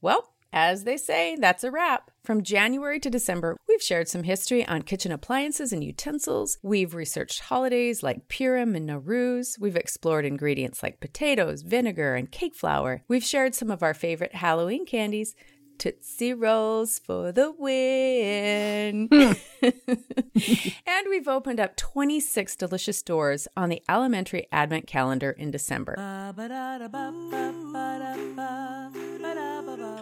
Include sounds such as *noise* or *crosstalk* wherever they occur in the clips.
Well, as they say, that's a wrap. From January to December, we've shared some history on kitchen appliances and utensils. We've researched holidays like Purim and Nowruz. We've explored ingredients like potatoes, vinegar, and cake flour. We've shared some of our favorite Halloween candies. Tootsie Rolls for the win. *laughs* Hmm. and we've opened up 26 delicious doors on the Alimentary Advent Calendar in December.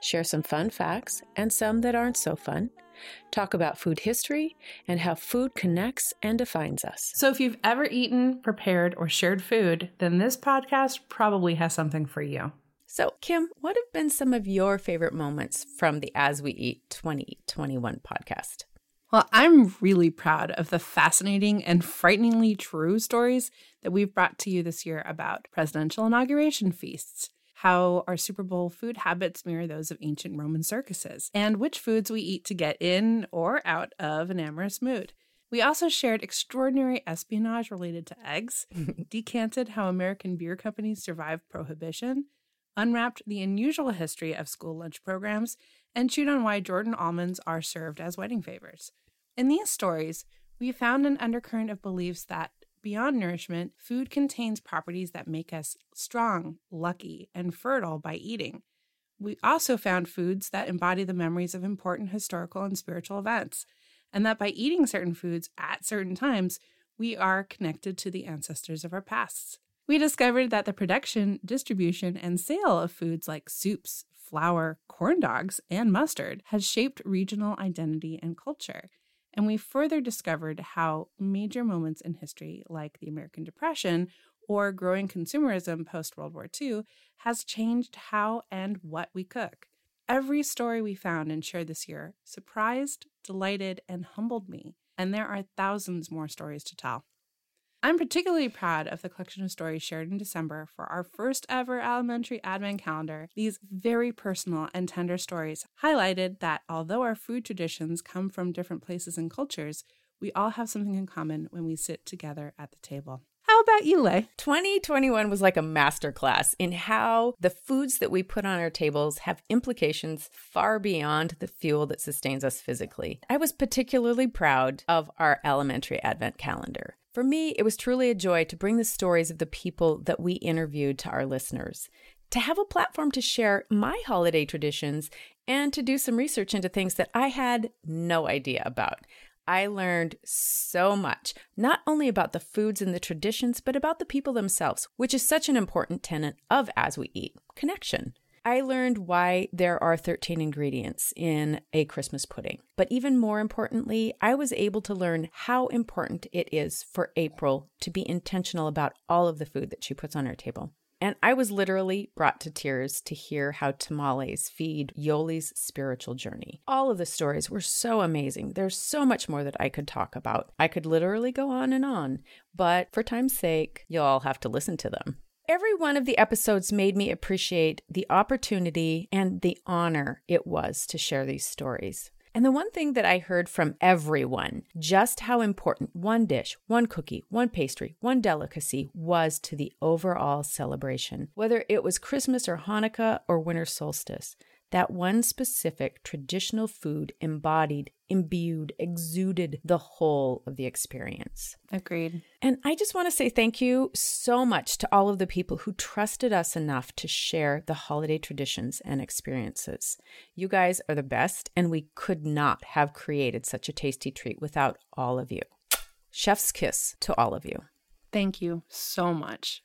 Share some fun facts and some that aren't so fun. Talk about food history and how food connects and defines us. So, if you've ever eaten, prepared, or shared food, then this podcast probably has something for you. So, Kim, what have been some of your favorite moments from the As We Eat 2021 podcast? Well, I'm really proud of the fascinating and frighteningly true stories that we've brought to you this year about presidential inauguration feasts, how our Super Bowl food habits mirror those of ancient Roman circuses, and which foods we eat to get in or out of an amorous mood. We also shared extraordinary espionage related to eggs, *laughs* mm-hmm. decanted how American beer companies survived prohibition, unwrapped the unusual history of school lunch programs, and chewed on why Jordan almonds are served as wedding favors. In these stories, we found an undercurrent of beliefs that, beyond nourishment, food contains properties that make us strong, lucky, and fertile by eating. We also found foods that embody the memories of important historical and spiritual events, and that by eating certain foods at certain times, we are connected to the ancestors of our pasts. We discovered that the production, distribution, and sale of foods like soups, flour, corn dogs, and mustard has shaped regional identity and culture. And we further discovered how major moments in history, like the American Depression or growing consumerism post World War II, has changed how and what we cook. Every story we found and shared this year surprised, delighted, and humbled me. And there are thousands more stories to tell. I'm particularly proud of the collection of stories shared in December for our first ever Alimentary Advent Calendar. These very personal and tender stories highlighted that although our food traditions come from different places and cultures, we all have something in common when we sit together at the table. How about you, Lay? 2021 was like a masterclass in how the foods that we put on our tables have implications far beyond the fuel that sustains us physically. I was particularly proud of our Alimentary Advent Calendar. For me, it was truly a joy to bring the stories of the people that we interviewed to our listeners, to have a platform to share my holiday traditions, and to do some research into things that I had no idea about. I learned so much, not only about the foods and the traditions, but about the people themselves, which is such an important tenet of As We Eat connection. I learned why there are 13 ingredients in a Christmas pudding. But even more importantly, I was able to learn how important it is for April to be intentional about all of the food that she puts on her table. And I was literally brought to tears to hear how tamales feed Yoli's spiritual journey. All of the stories were so amazing. There's so much more that I could talk about. I could literally go on and on, but for time's sake, you'll all have to listen to them. Every one of the episodes made me appreciate the opportunity and the honor it was to share these stories. And the one thing that I heard from everyone, just how important one dish, one cookie, one pastry, one delicacy was to the overall celebration, whether it was Christmas or Hanukkah or winter solstice. That one specific traditional food embodied, imbued, exuded the whole of the experience. Agreed. And I just want to say thank you so much to all of the people who trusted us enough to share the holiday traditions and experiences. You guys are the best, and we could not have created such a tasty treat without all of you. Chef's kiss to all of you. Thank you so much.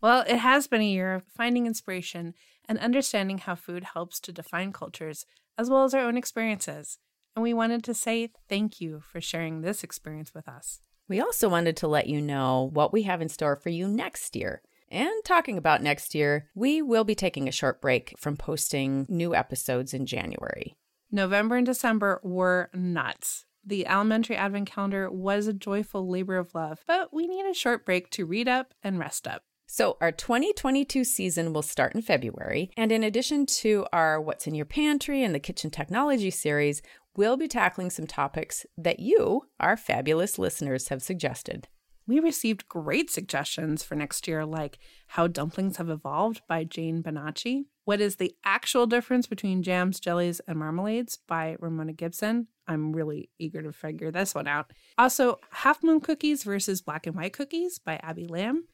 Well, it has been a year of finding inspiration and understanding how food helps to define cultures as well as our own experiences. And we wanted to say thank you for sharing this experience with us. We also wanted to let you know what we have in store for you next year. And talking about next year, we will be taking a short break from posting new episodes in January. November and December were nuts. The alimentary advent calendar was a joyful labor of love, but we need a short break to read up and rest up. So, our 2022 season will start in February. And in addition to our What's in Your Pantry and the Kitchen Technology series, we'll be tackling some topics that you, our fabulous listeners, have suggested. We received great suggestions for next year, like How Dumplings Have Evolved by Jane Bonacci, What is the Actual Difference Between Jams, Jellies, and Marmalades by Ramona Gibson. I'm really eager to figure this one out. Also, Half Moon Cookies versus Black and White Cookies by Abby Lamb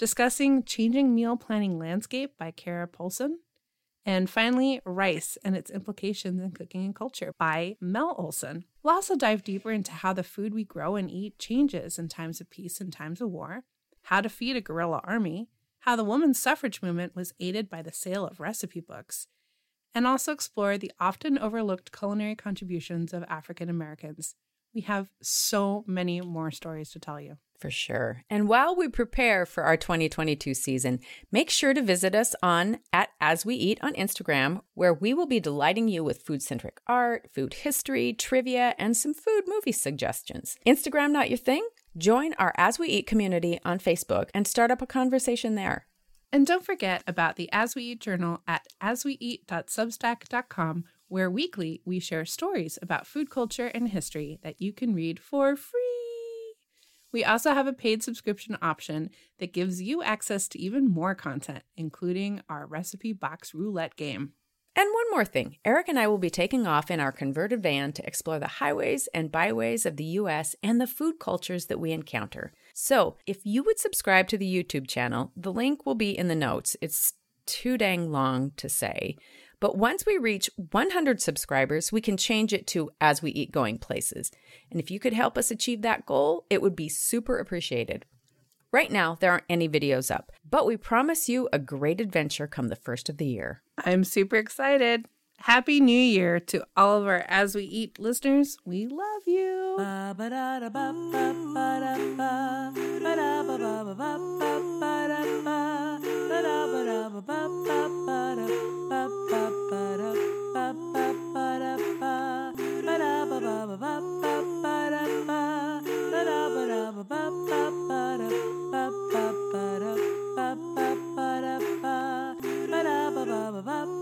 discussing Changing Meal Planning Landscape by Kara Polson. And finally, Rice and its implications in cooking and culture by Mel Olson. We'll also dive deeper into how the food we grow and eat changes in times of peace and times of war, how to feed a guerrilla army, how the women's suffrage movement was aided by the sale of recipe books, and also explore the often overlooked culinary contributions of African Americans. We have so many more stories to tell you. For sure. And while we prepare for our 2022 season, make sure to visit us on at As We Eat on Instagram, where we will be delighting you with food centric art, food history, trivia, and some food movie suggestions. Instagram not your thing? Join our As We Eat community on Facebook and start up a conversation there. And don't forget about the As We Eat journal at asweeat.substack.com, where weekly we share stories about food culture and history that you can read for free. We also have a paid subscription option that gives you access to even more content, including our recipe box roulette game. And one more thing Eric and I will be taking off in our converted van to explore the highways and byways of the US and the food cultures that we encounter. So, if you would subscribe to the YouTube channel, the link will be in the notes. It's too dang long to say. But once we reach 100 subscribers, we can change it to As We Eat Going Places. And if you could help us achieve that goal, it would be super appreciated. Right now, there aren't any videos up, but we promise you a great adventure come the first of the year. I'm super excited. Happy New Year to all of our As We Eat listeners. We love you. Ooh. Love up.